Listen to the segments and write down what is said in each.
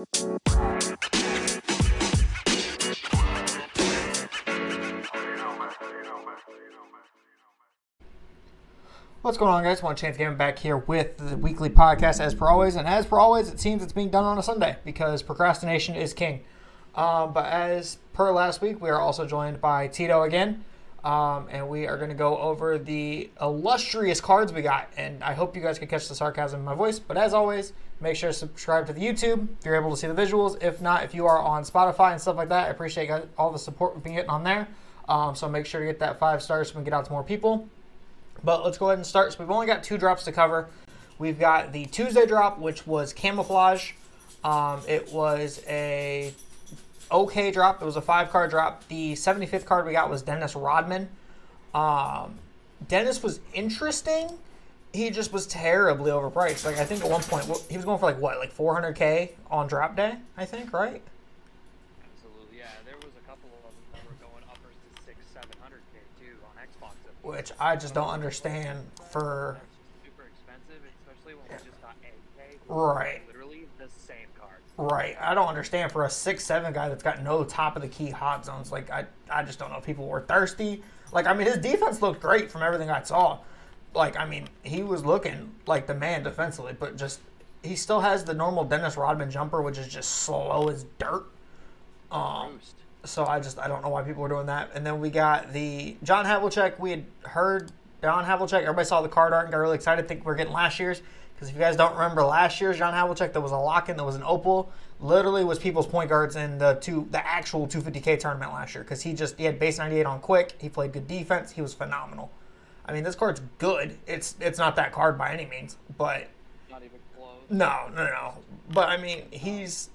What's going on, guys? One Chainz getting back here with the weekly podcast as per always, and as per always, it seems it's being done on a Sunday because procrastination is king. Um, but as per last week, we are also joined by Tito again, um, and we are going to go over the illustrious cards we got. And I hope you guys can catch the sarcasm in my voice. But as always, make sure to subscribe to the YouTube if you're able to see the visuals. If not, if you are on Spotify and stuff like that, I appreciate all the support we've been getting on there. Um, so make sure to get that five stars so we can get out to more people. But let's go ahead and start. So we've only got two drops to cover. We've got the Tuesday drop, which was camouflage. Um, it was a okay drop. It was a five card drop. The 75th card we got was Dennis Rodman. Um, Dennis was interesting. He just was terribly overpriced. Like I think at one point he was going for like what, like 400k on drop day. I think, right? Absolutely, yeah. There was a couple of them that were going uppers to six, seven hundred k too on Xbox. Which I just don't understand for. Super expensive, especially when we just got AK. Right. Literally the same card. Right. I don't understand for a six seven guy that's got no top of the key hot zones. Like I, I just don't know if people were thirsty. Like I mean, his defense looked great from everything I saw. Like I mean, he was looking like the man defensively, but just he still has the normal Dennis Rodman jumper, which is just slow as dirt. Um, so I just I don't know why people were doing that. And then we got the John Havlicek. We had heard John Havlicek. Everybody saw the card art and got really excited. Think we're getting last year's because if you guys don't remember last year's John Havlicek, there was a lock in, there was an opal. Literally was people's point guards in the two the actual 250k tournament last year because he just he had base 98 on quick. He played good defense. He was phenomenal. I mean, this card's good. It's it's not that card by any means, but Not even close. no, no, no. But I mean, he's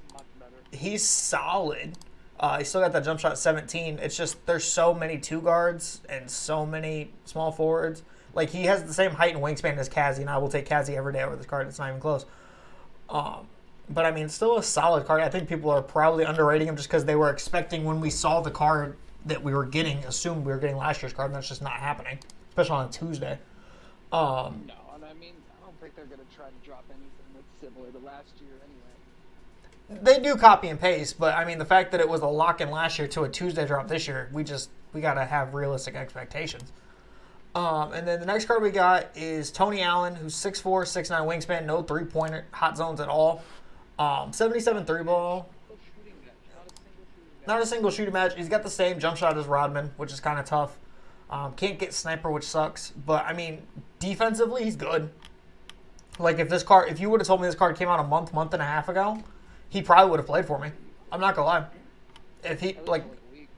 he's solid. Uh, still got that jump shot 17. It's just there's so many two guards and so many small forwards. Like he has the same height and wingspan as Kazi, and I will take Kazi every day over this card. It's not even close. Um, but I mean, still a solid card. I think people are probably underrating him just because they were expecting when we saw the card that we were getting, assumed we were getting last year's card, and that's just not happening, especially on a Tuesday. Um, No, and I mean, I don't think they're going to try to drop anything that's similar to last year anyway. They do copy and paste, but I mean the fact that it was a lock in last year to a Tuesday drop this year, we just we gotta have realistic expectations. Um, and then the next card we got is Tony Allen, who's 6'4", 6'9", wingspan, no three pointer hot zones at all. Um, 77 three ball, not a single shooting match. He's got the same jump shot as Rodman, which is kind of tough. Um, can't get sniper, which sucks. But I mean, defensively, he's good. Like if this card, if you would have told me this card came out a month, month and a half ago, he probably would have played for me. I'm not gonna lie. If he like,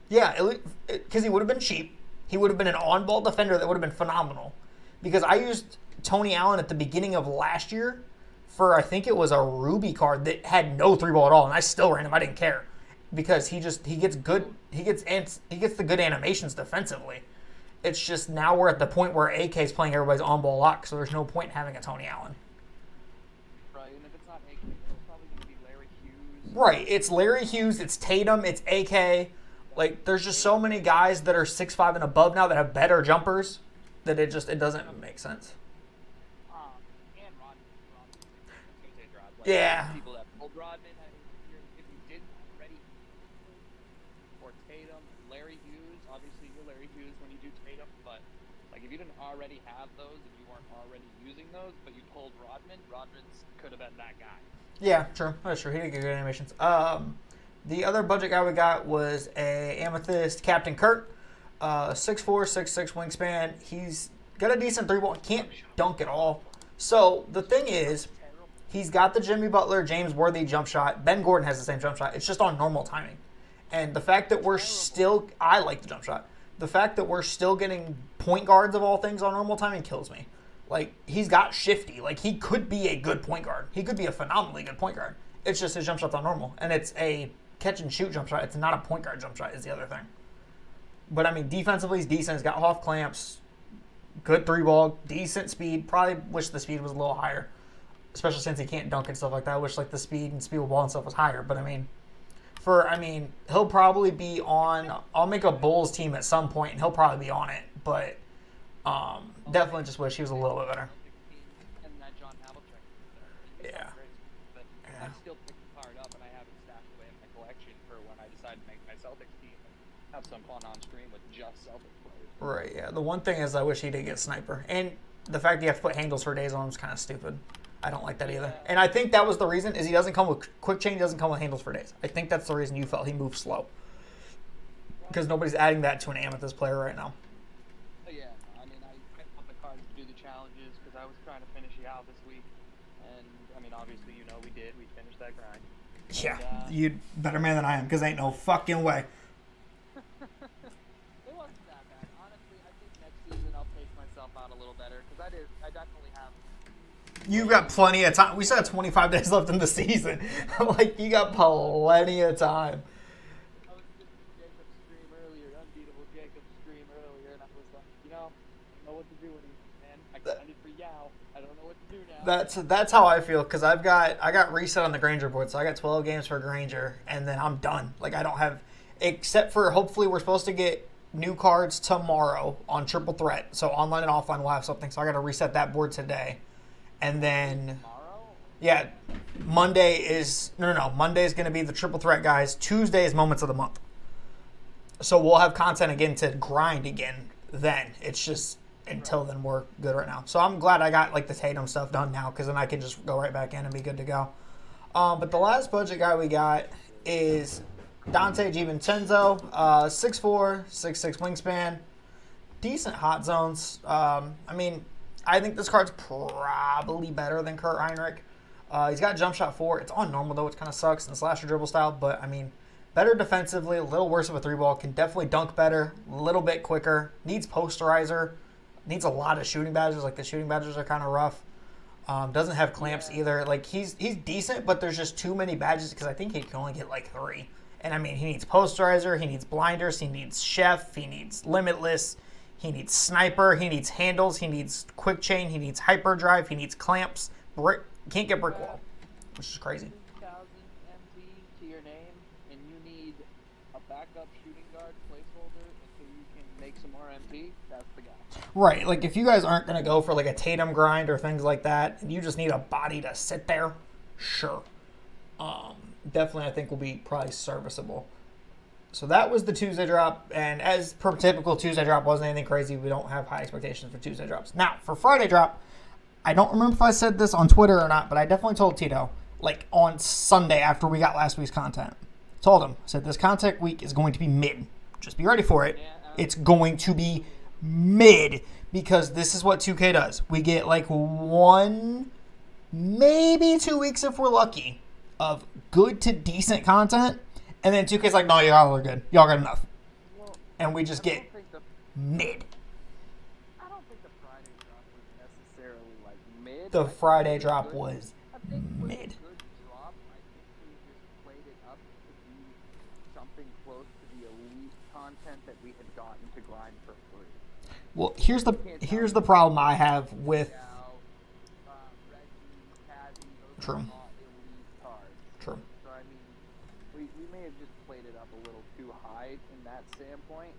yeah, because he would have been cheap. He would have been an on-ball defender that would have been phenomenal. Because I used Tony Allen at the beginning of last year for I think it was a Ruby card that had no three ball at all, and I still ran him. I didn't care because he just he gets good he gets he gets the good animations defensively. It's just now we're at the point where AK is playing everybody's on-ball lock, so there's no point in having a Tony Allen. Right, and if it's not AK, then it's probably going to be Larry Hughes. Right. It's Larry Hughes, it's Tatum, it's AK. Like there's just so many guys that are six five and above now that have better jumpers that it just it doesn't make sense. Um, and Rodman. Rodman. Tuesday drop. Like, Yeah. People that pulled Rodman, I mean, if, you didn't already, or Tatum, Larry Hughes. Obviously, you're Larry Hughes when you do Tatum, but like if you didn't already have those, if you weren't already using those, but you pulled Rodman, Rodman's could have been that guy. Yeah, true. That's true. He did get good animations. Um, the other budget guy we got was a Amethyst Captain Kurt, uh, 6'4", 6'6", wingspan. He's got a decent three ball. Can't dunk at all. So the thing is, he's got the Jimmy Butler, James Worthy jump shot. Ben Gordon has the same jump shot. It's just on normal timing. And the fact that we're still, I like the jump shot. The fact that we're still getting point guards of all things on normal timing kills me. Like he's got shifty. Like he could be a good point guard. He could be a phenomenally good point guard. It's just his jump shot's not normal, and it's a catch and shoot jump shot. It's not a point guard jump shot. Is the other thing. But I mean, defensively, he's decent. He's got off clamps, good three ball, decent speed. Probably wish the speed was a little higher, especially since he can't dunk and stuff like that. I wish like the speed and speed with ball and stuff was higher. But I mean, for I mean, he'll probably be on. I'll make a Bulls team at some point, and he'll probably be on it. But um, definitely just wish he was a little bit better. And that John Havlicek. was there. He's Yeah. not great, But Yeah. I still pick the card up, and I decide to make my Celtics team have some fun on stream with just Celtics players. Right. Yeah. The one thing is, I wish he did get sniper, and the fact that you have to put handles for days on him is kind of stupid. I don't like that either. And I think that was the reason is he doesn't come with quick change, doesn't come with handles for days. I think that's the reason you felt he moved slow. Because nobody's adding that to an amethyst player right now. But yeah, I mean, I picked up the cards to do the challenges because I was trying to finish you out this week, and I mean, obviously, you know, we did. We finished that grind. Yeah, you better man than I am, because ain't no fucking way. It wasn't that bad. Honestly, I think next season I'll pace myself out a little better because I did. I definitely have. You got plenty of time. We still have 25 days left in the season. like you got plenty of time. I was listening to Jacob's stream earlier, unbeatable Jacob's stream earlier, and I was like, you know, I don't know what to do anymore, man. I grinded for Yao. I don't know what to do now. That's that's how I feel because I've got I got reset on the Granger board, so I got 12 games for Granger, and then I'm done. Like I don't have, except for hopefully we're supposed to get new cards tomorrow on Triple Threat. So online and offline we'll have something. So I got to reset that board today, and then yeah, Monday is no no no Monday is going to be the Triple Threat guys. Tuesday is Moments of the Month. So we'll have content again to grind again. Then it's just until then we're good right now. So I'm glad I got like the Tatum stuff done now because then I can just go right back in and be good to go. Um, but the last budget guy we got is Dante DiVincenzo, uh, 6'4", 6'6", wingspan, decent hot zones. Um, I mean, I think this card's probably better than Kirk Hinrich. Uh, he's got jump shot four. It's on normal though, which kind of sucks in slasher dribble style. But I mean, better defensively, a little worse of a three ball. Can definitely dunk better, a little bit quicker. Needs posterizer. Needs a lot of shooting badges. Like the shooting badges are kind of rough. Um, doesn't have clamps either. Like he's he's decent, but there's just too many badges because I think he can only get like three. And I mean, he needs posterizer, he needs blinders, he needs chef, he needs limitless, he needs sniper, he needs handles, he needs quick chain, he needs hyperdrive, he needs clamps. Brick can't get brick wall, which is crazy. 2,000 MP to your name, and you need a backup shooting guard placeholder until you can make some more MP, that's the guy. Right, like if you guys aren't gonna go for like a Tatum grind or things like that, and you just need a body to sit there, sure. Um, definitely, I think will be probably serviceable. So that was the Tuesday drop, and as per typical Tuesday drop wasn't anything crazy. We don't have high expectations for Tuesday drops. Now for Friday drop, I don't remember if I said this on Twitter or not, but I definitely told Tito like on Sunday after we got last week's content. Told him said this content week is going to be mid. Just be ready for it. Yeah, It's going to be mid because this is what 2K does. We get like one, maybe two weeks if we're lucky, of good to decent content, and then 2K's like, no, y'all are good. Y'all got enough, Well, and we just get the mid. I don't think the Friday drop was necessarily like mid. The Friday drop was I think it was a mid. good drop. I think we just played it up to be something close to the elite content that we had gotten to grind for free. Well, here's the here's the problem I have with Yao, um, Reggie, Kazzy, those True. are all elite cards. True. So I mean, we, we may have just played it up a little too high in that standpoint.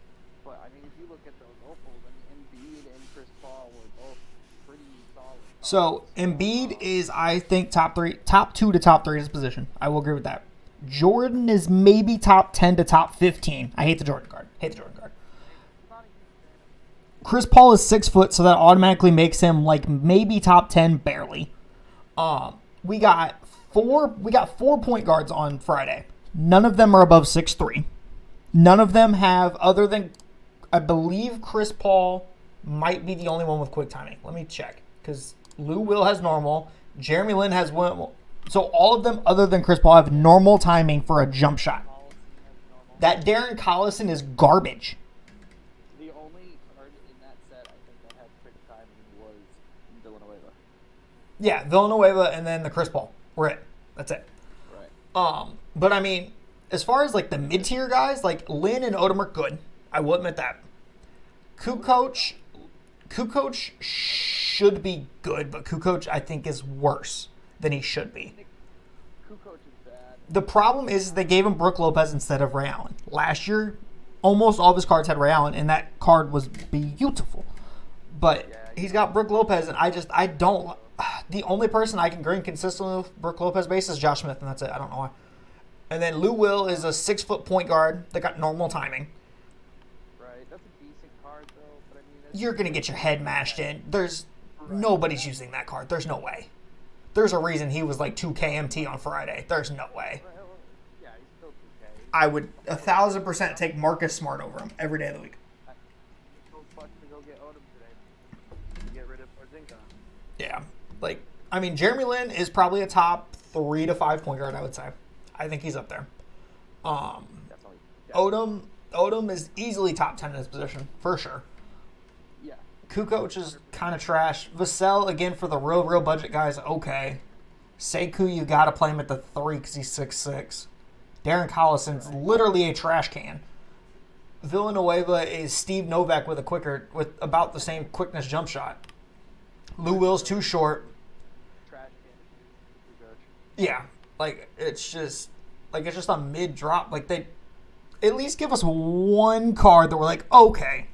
But I mean, if you look at those opals, I mean, Embiid and Chris Paul were both pretty solid. So. Embiid is, I think, top three, top two to top three in his position. I will agree with that. Jordan is maybe top ten to top fifteen. I hate the Jordan card. Hate the Jordan card. Chris Paul is six foot, so that automatically makes him like maybe top ten, barely. Um, we got four. We got four point guards on Friday. None of them are above six three. None of them have, other than, I believe Chris Paul might be the only one with quick timing. Let me check because Lou Will has normal. Jeremy Lin has one. So all of them, other than Chris Paul, have normal timing for a jump shot. Collison as normal. That Darren Collison is garbage. The only card in that set I think that had quick timing was Villanueva. Yeah, Villanueva and then the Chris Paul. We're it. That's it. Right. Um, but I mean, as far as like the mid tier guys, like Lin and Odom are good. I will admit that. Kukoc, Kukoc should be good, but Kukoc I think is worse than he should be. The problem is they gave him Brook Lopez instead of Ray Allen. Last year, almost all of his cards had Ray Allen, and that card was beautiful. But he's got Brook Lopez, and I just I don't. The only person I can green consistently with Brook Lopez base is Josh Smith, and that's it. I don't know why. And then Lou Will is a six foot point guard that got normal timing. Right. That's a card. You're gonna get your head mashed in. There's nobody's using that card. There's no way. There's a reason he was like two KMT on Friday. There's no way. Well, yeah, he's still 2K. I would a thousand percent take Marcus Smart over him every day of the week. I told Flex to go get Odom today to get rid of Porzingis. Yeah. Like, I mean, Jeremy Lin is probably a top three to five point guard, I would say. I think he's up there. Um. Odom, Odom is easily top 10 in his position, for sure. Kukoc is kind of trash. Vassell, again, for the real, real budget guys, okay. Sekou, you got to play him at the three because he's six six. Darren Collison's literally a trash can. Villanueva is Steve Novak with a quicker, with about the same quickness jump shot. Lou Will's too short. Yeah, like it's just like it's just a mid drop. Like they at least give us one card that we're like, okay.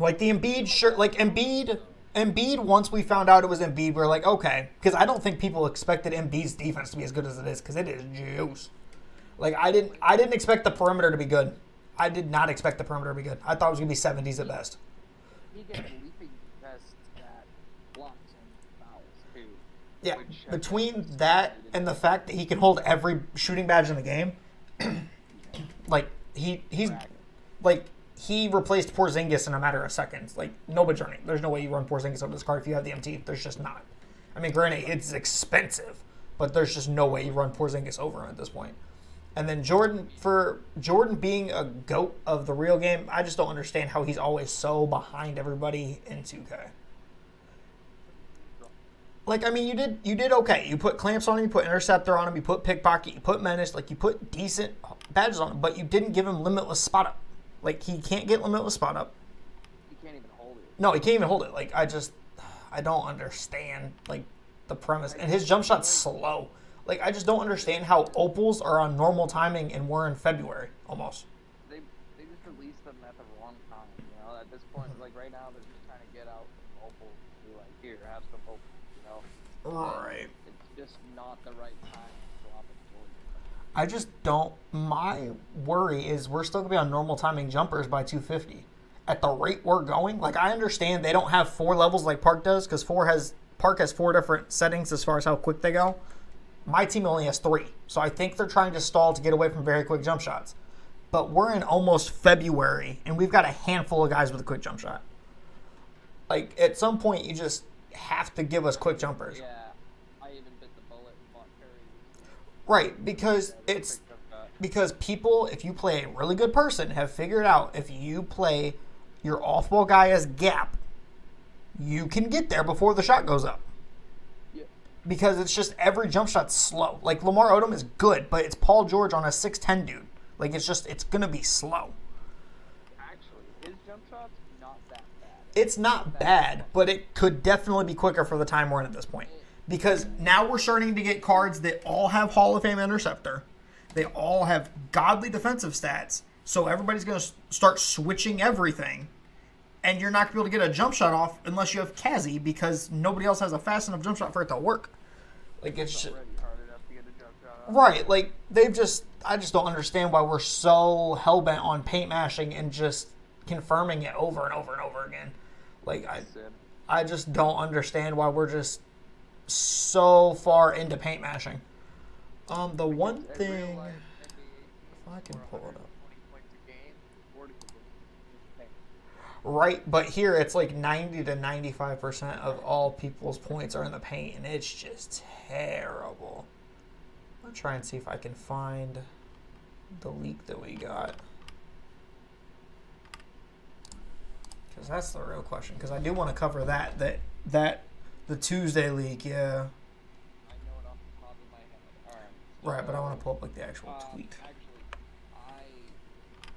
Like the Embiid shirt, like Embiid, Embiid. Once we found out it was Embiid, we we're like, okay, because I don't think people expected Embiid's defense to be as good as it is, because it is juice. Like I didn't, I didn't expect the perimeter to be good. I did not expect the perimeter to be good. I thought it was gonna be seventies at best. He gets leaping vests that blocks and fouls too. Yeah, between that and the fact that he can hold every shooting badge in the game, like he he's like he replaced Porzingis in a matter of seconds. Like nobody's journey. There's no way you run Porzingis over this card if you have the MT. There's just not. I mean, granted, it's expensive, but there's just no way you run Porzingis over him at this point. And then Jordan, for Jordan being a goat of the real game, I just don't understand how he's always so behind everybody in 2K. Like I mean, you did you did okay. You put clamps on him, you put interceptor on him, you put pickpocket, you put menace, like you put decent badges on him, but you didn't give him limitless spot up. Like he can't get limitless spot up. He can't even hold it. No, he can't even hold it. Like I just I don't understand like the premise. And his jump shot's slow. Like I just don't understand how opals are on normal timing and we're in February almost. They they just released them at the wrong time. You know, at this point, mm-hmm. like right now, they're just trying to get out Opal. Be like, here, have some Opal. You know, Right. it's just not the right time to drop it for you. I just don't. My worry is we're still gonna be on normal timing jumpers by 250. At the rate we're going, like I understand they don't have four levels like Park does, because four has Park has four different settings as far as how quick they go. My team only has three, so I think they're trying to stall to get away from very quick jump shots. But we're in almost February, and we've got a handful of guys with a quick jump shot. Like at some point, you just have to give us quick jumpers, Yeah, I even bit the bullet and bought Curry. Right? Because it's because people, if you play a really good person, have figured out if you play your off ball guy as gap, you can get there before the shot goes up. Yeah. Because it's just every jump shot's slow. Like Lamar Odom is good, but it's Paul George on a 6'10 dude. Like it's just, it's going to be slow. Actually, his jump shot's not that bad. It's not bad, but it could definitely be quicker for the time we're in at this point. Because now we're starting to get cards that all have Hall of Fame interceptor. They all have godly defensive stats. So everybody's going to start switching everything. And you're not going to be able to get a jump shot off unless you have Kazi because nobody else has a fast enough jump shot for it to work. Like it's It's just, already hard enough to get a jump shot off. right. Like they've just, I just don't understand why we're so hell bent on paint mashing and just confirming it over and over and over again. Like I, I just don't understand why we're just so far into paint mashing. Um, the one thing, if I can pull it up. 120 points a game, 40 of them is paint. right? But here it's like ninety to ninety-five percent of all people's points are in the paint, and it's just terrible. I'll try and see if I can find the leak that we got. Because that's the real question. Because I do want to cover that. That that the Tuesday leak, yeah. I know it off the top of my head. Alright. Right, but I want to pull up like the actual tweet. Actually, I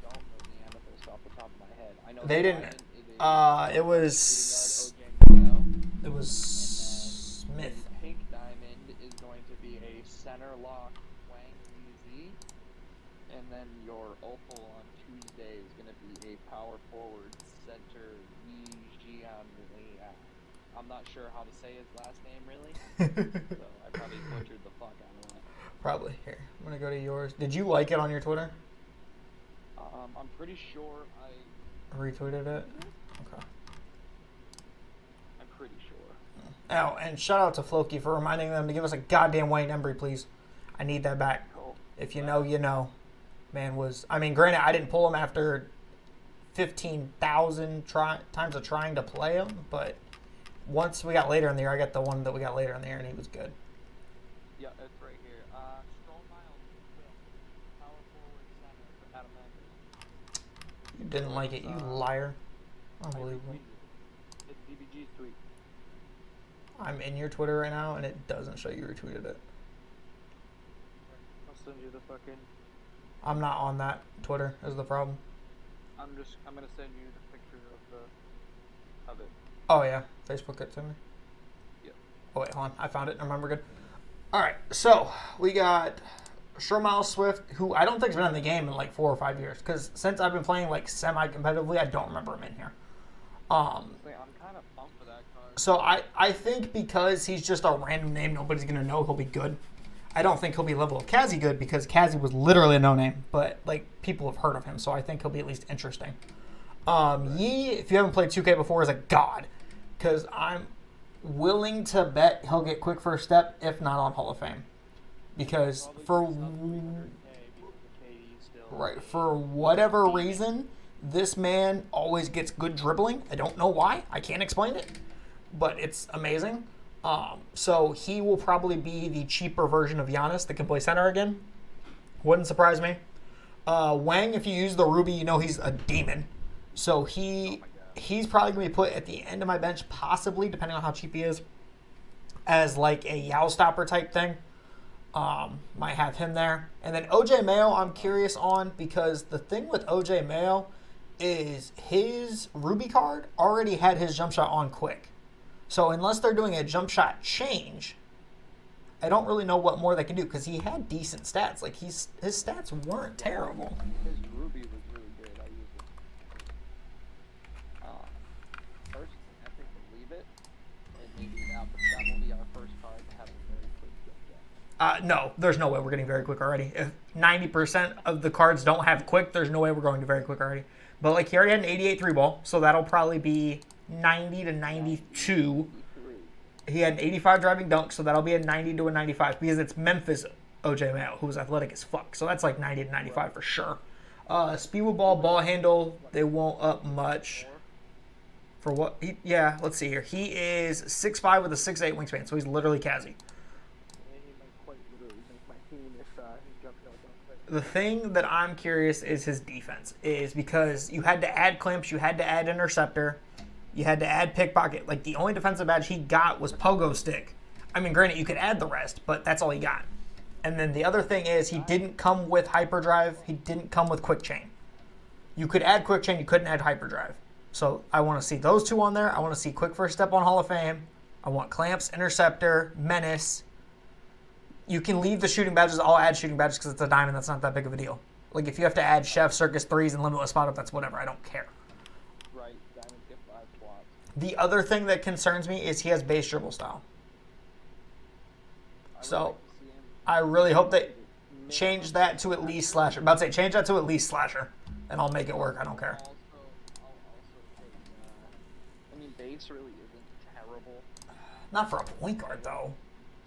don't know the amethyst off the top of my head. I know They didn't- Uh, it was guard, OJ Mayo. it was Smith. pink diamond is going to be a center lock Wang Easy. And then your opal on Tuesday is going to be a power forward center Yi Jian Liang. I'm not sure how to say his last name really, so I probably butchered the fuck out of that. Probably. Here, I'm gonna go to yours. Did you like it on your Twitter? Um, I'm pretty sure I. Retweeted it. Okay. I'm pretty sure. Oh, and shout out to Floki for reminding them to give us a goddamn Wayne Embry, please. I need that back. Cool. If you know, you know. Man was. I mean, granted, I didn't pull him after fifteen thousand try, times of trying to play him, but once we got later in the year, I got the one that we got later in the year, and he was good. Yeah, it's right here. Uh, Stroll Miles, Power forward center for Adam Landers. You didn't like it, you Uh, liar. Unbelievable. It's DBG three. I'm in your Twitter right now, and it doesn't show you retweeted it. I'll send you the fucking. I'm not on that Twitter. Is the problem? I'm just. I'm gonna send you the picture of the. Of it. Oh yeah, Facebook it to me. Yep. Oh wait, hold on. I found it. I remember good. All right, so we got Stromile Swift, who I don't think's been in the game in like four or five years. Because since I've been playing like semi-competitively, I don't remember him in here. Um, Wait, I'm kind of pumped for that card. so I I think because he's just a random name, nobody's gonna know he'll be good. I don't think he'll be level of Kazi good because Kazi was literally a no name, but like people have heard of him, so I think he'll be at least interesting. Um, Yi, if you haven't played 2K before, is a god because I'm willing to bet he'll get quick first step, if not on Hall of Fame, because for sub 300K because the KD still. right for whatever reason, this man always gets good dribbling. I don't know why. I can't explain it, but it's amazing. Um, so he will probably be the cheaper version of Giannis that can play center again. Wouldn't surprise me. Uh, Wang, if you use the Ruby, you know he's a demon. So he he's probably gonna be put at the end of my bench, possibly depending on how cheap he is, as like a Yao stopper type thing. Um, might have him there, and then OJ Mayo. I'm curious on because the thing with OJ Mayo is his Ruby card already had his jump shot on quick. So unless they're doing a jump shot change, I don't really know what more they can do because he had decent stats. Like he's his stats weren't terrible. His Ruby was really good. I used it. Uh, first, I think we'll leave it, and maybe that, that will be our first card to have a very quick jump shot. Uh, no, there's no way we're getting very quick already. If 90% of the cards don't have quick, there's no way we're going to very quick already. But like he already had an 88 three ball, so that'll probably be 90 to 92. He had an 85 driving dunk, so that'll be a 90 to a 95 because it's Memphis OJ Mayo, who's athletic as fuck. So that's like 90 to 95 for sure. Uh, speed with ball, ball handle, they won't up much. For what? He, yeah, let's see here. He is 6'5 with a 6'8 wingspan, so he's literally Kazi. And he might quite literally make my team if uh, he jump shot don't fit. The thing that I'm curious is his defense, is because you had to add clamps, you had to add interceptor, you had to add pickpocket. Like the only defensive badge he got was pogo stick. I mean, granted, you could add the rest, but that's all he got. And then the other thing is he didn't come with hyperdrive. He didn't come with quick chain. You could add quick chain, you couldn't add hyperdrive. So I want to see those two on there. I want to see quick first step on Hall of Fame. I want clamps, interceptor, menace. You can leave the shooting badges. I'll add shooting badges because it's a diamond. That's not that big of a deal. Like if you have to add chef, circus threes, and limitless spot up, that's whatever. I don't care. Right, diamond get five squats. The other thing that concerns me is he has base dribble style. I So, like to see him I really hope they change that to at least slasher. About to say change that to at least slasher, and I'll make it work. I don't care. Also, say, uh, I mean, base really isn't terrible. Not for a point guard though.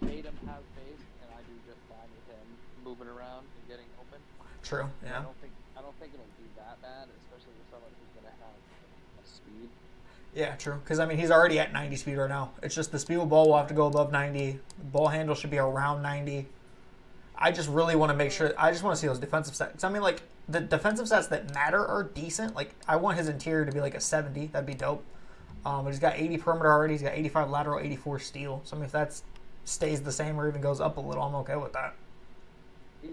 Tatum has base, and I do just fine with him moving around and getting open. True. I Yeah. don't think I don't think it'll do that bad, especially with someone who's gonna have a speed. Yeah, true. Because I mean, he's already at 90 speed right now. It's just the speed with ball will have to go above 90. The Ball handle should be around 90. I just really want to make sure. I just want to see those defensive stats. I mean, like the defensive stats that matter are decent. Like I want his interior to be like a 70. That'd be dope. Um, but he's got 80 perimeter already. He's got 85 lateral, 84 steal. So I mean, if that stays the same or even goes up a little, I'm okay with that.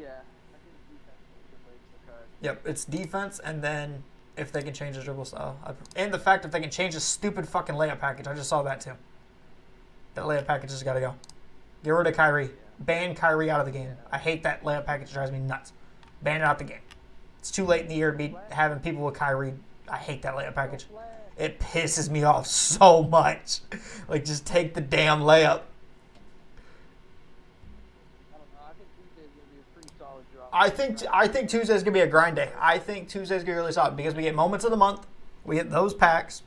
Yeah, I think defense really breaks the card. Yep, it's defense, and then if they can change the dribble style, and the fact if they can change the stupid fucking layup package. I just saw that too. That layup package has got to go. Get rid of Kyrie. Ban Kyrie out of the game. I hate that layup package. It drives me nuts. Ban it out the game. It's too late in the year to be having people with Kyrie. I hate that layup package. It pisses me off so much. Like, just take the damn layup. I don't know. I think these days you solid drop. I think I think Tuesday's gonna be a grind day. I think Tuesday's gonna be really solid because we get moments of the month, we get those packs.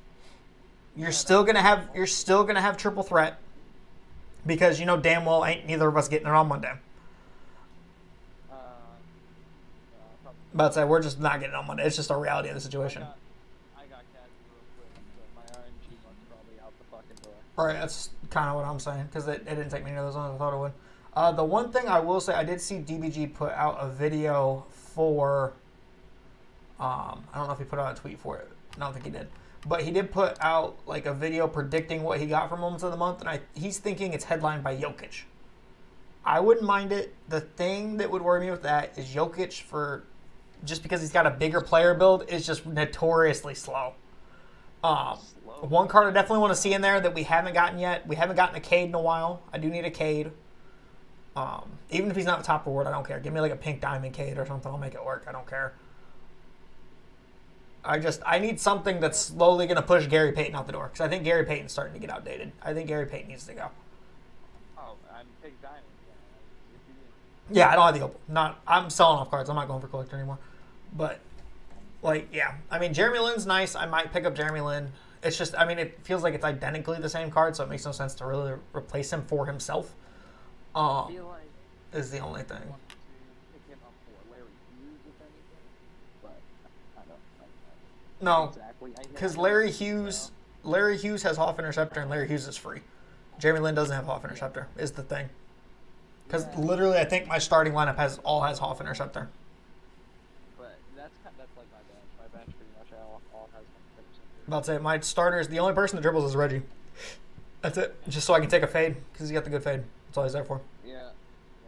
You're still gonna have you're still gonna have triple threat because you know damn well ain't neither of us getting it on Monday. Uh, uh, probably. But say we're just not getting it on Monday. It's just a reality of the I situation. got, I got Caddy real quick, so my RNG probably out the fucking door. All right, that's kind of what I'm saying because it, it didn't take me near as long as I thought it would. Uh, the one thing I will say, I did see DBG put out a video for. Um, I don't know if he put out a tweet for it. I don't think he did, but he did put out like a video predicting what he got for moments of the month, and I he's thinking it's headlined by Jokic. I wouldn't mind it. The thing that would worry me with that is Jokic for just because he's got a bigger player build is just notoriously slow. Um, Slow. one card I definitely want to see in there that we haven't gotten yet. We haven't gotten a Cade in a while. I do need a Cade. Um, even if he's not top reward, I don't care. Give me like a pink diamond Cade or something. I'll make it work. I don't care. I just I need something that's slowly going to push Gary Payton out the door because I think Gary Payton's starting to get outdated. I think Gary Payton needs to go. Oh, I'm Pig Diamond. Yeah. If you didn't- Yeah, I don't have the opal. Not I'm selling off cards. I'm not going for collector anymore. But like, yeah, I mean Jeremy Lin's nice. I might pick up Jeremy Lin. It's just I mean it feels like it's identically the same card, so it makes no sense to really replace him for himself. Oh, like is the only thing. want to pick him up for Larry Hughes, if anything, but I don't. I, I, No, exactly. I- I because Larry. Hughes, Larry Hughes has Hoff Interceptor, and Larry Hughes is free. Jeremy Lin doesn't have Hoff Interceptor. Is the thing. Because literally, I think my starting lineup has all has Hoff Interceptor. But that's kind that's like my bench. My bench pretty much all, all has one percent. About to say my starters. The only person that dribbles is Reggie. That's it. Just so I can take a fade because he's got the good fade. That's all he's there for. Yeah. Yeah,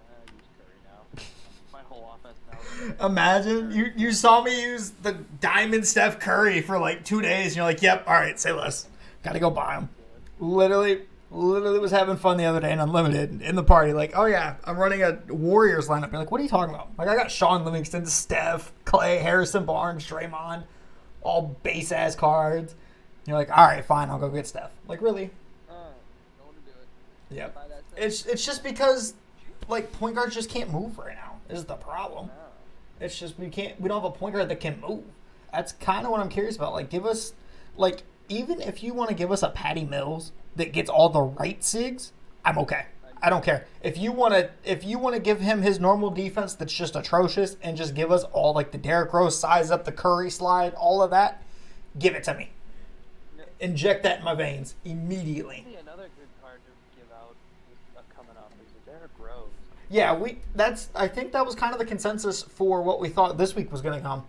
I use Curry now. my whole offense. Imagine you you saw me use the Diamond Steph Curry for like two days, and you're like, "Yep, all right, say less. Got to go buy him." Literally, literally was having fun the other day in Unlimited in the party. Like, oh yeah, I'm running a Warriors lineup. You're like, what are you talking about? Like, I got Shaun Livingston, Steph, Clay, Harrison Barnes, Draymond, all base ass cards. You're like, all right, fine, I'll go get Steph. Like, really? Uh, going to do it. Yep. Buy that It's it's just because like point guards just can't move right now. Is the problem? It's just we can't. We don't have a point guard that can move. That's kind of what I'm curious about. Like, give us, like, even if you want to give us a Patty Mills that gets all the right sigs, I'm okay. I don't care. If you want to, if you want to give him his normal defense that's just atrocious, and just give us all like the Derrick Rose size up, the Curry slide, all of that, give it to me. Inject that in my veins immediately. See, another good card to give out is uh, coming up is a Derrick Rose. Yeah, we that's I think that was kind of the consensus for what we thought this week was going to come.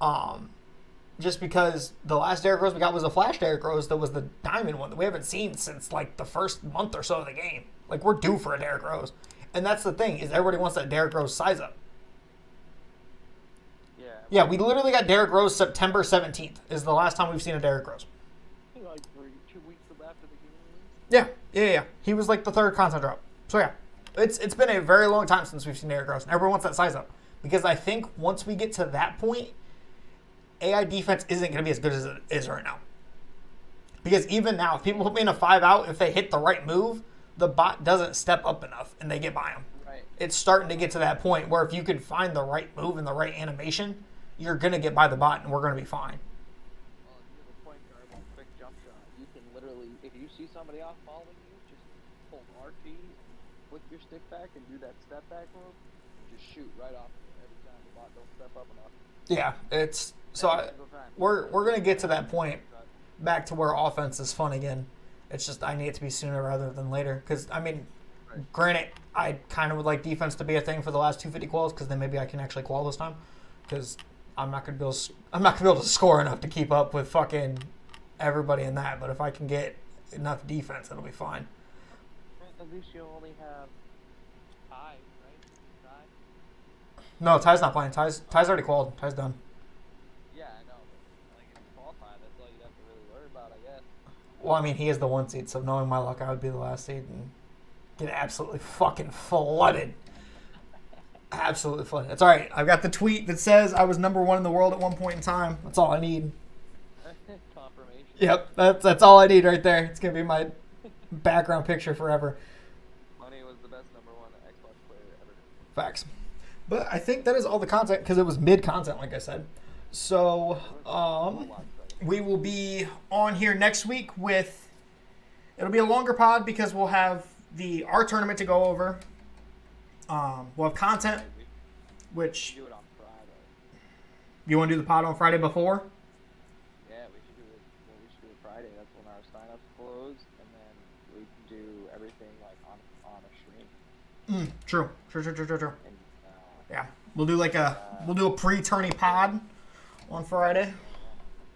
Um just because the last Derrick Rose we got was a flash Derrick Rose that was the diamond one that we haven't seen since like the first month or so of the game. Like we're due for a Derrick Rose. And that's the thing is everybody wants that Derrick Rose size up. Yeah. Yeah, we literally got Derrick Rose September 17th is the last time we've seen a Derrick Rose. Like three, two weeks after the game. Yeah, yeah, yeah. yeah. He was like the third content drop. So yeah, it's it's been a very long time since we've seen Derrick Rose. And everyone wants that size up because I think once we get to that point, AI defense isn't going to be as good as it is right now. Because even now, if people put me in a five out, if they hit the right move, the bot doesn't step up enough and they get by them. Right. It's starting to get to that point where if you can find the right move and the right animation, you're going to get by the bot and we're going to be fine. Well, if you have a point guard with a quick jump shot, you can literally, if you see somebody off following you, just hold RT, flick your stick back, and do that step back move, just shoot right off every time the bot don't step up enough. Yeah, it's so I, Every single time. we're we're to get to that point back to where offense is fun again. It's just I need it to be sooner rather than later. Because I mean, Right. granted, I kind of would like defense to be a thing for the last 250 quals because then maybe I can actually qual this time. Because I'm not gonna be able to, I'm not gonna be able to score enough to keep up with fucking everybody in that. But if I can get enough defense, it'll be fine. At least you only have Ty, right? Ty? No, Ty's not playing. Ty's Ty's already qualified. Ty's done. Yeah, I know. But like, if you qualify, that's all you'd have to really worry about, I guess. Well, I mean, he is the one seed, so knowing my luck, I would be the last seed and get absolutely fucking flooded. Absolutely flooded. It's all right. I've got the tweet that says I was number one in the world at one point in time. That's all I need. Confirmation. Yep, that's that's all I need right there. It's gonna be my background picture forever. Money was the best number one Xbox player ever. Facts. But I think that is all the content because it was mid content, like I said. So um, A lot better. we will be on here next week with. It'll be a longer pod because we'll have the our tournament to go over. Um, we'll have content, which do it on Friday. you want to do the pod on Friday before. Yeah, we should do it. Well, we should do it Friday. That's when our sign-ups close, and then we can do everything like on on a stream. Mm, true, true, true, true, true, true. And uh, Yeah, we'll do like a we'll do a pre-tourney pod on Friday.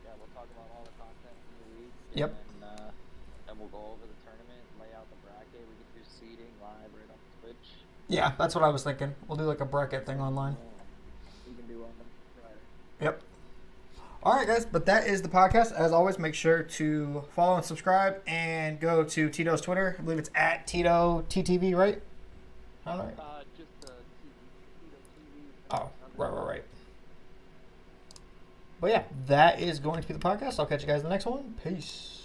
yeah, we'll talk about all the content from the week. Yep. And uh, and we'll go over the tournament, lay out the bracket. We can do seeding live right on Twitch. Yeah, that's what I was thinking. We'll do like a bracket thing online. We can do on Friday. Yep. All right, guys, but that is the podcast. As always, make sure to follow and subscribe and go to Tito's Twitter. I believe it's at Tito TTV, right? All right. Uh, just the TV, Tito TV. Oh, right, right, right. But yeah, that is going to be the podcast. I'll catch you guys in the next one. Peace.